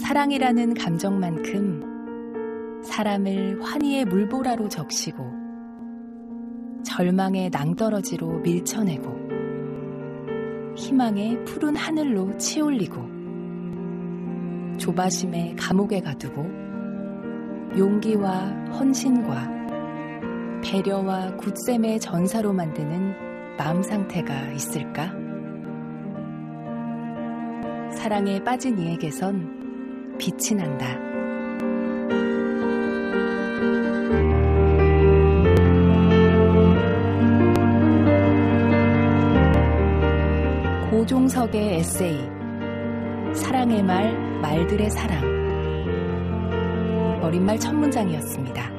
사랑이라는 감정만큼 사람을 환희의 물보라로 적시고 절망의 낭떠러지로 밀쳐내고 희망의 푸른 하늘로 치올리고 조바심의 감옥에 가두고 용기와 헌신과 배려와 굳셈의 전사로 만드는 마음 상태가 있을까? 사랑에 빠진 이에게선 빛이 난다. 고종석의 에세이 사랑의 말, 말들의 사랑 어린 말 첫 문장이었습니다.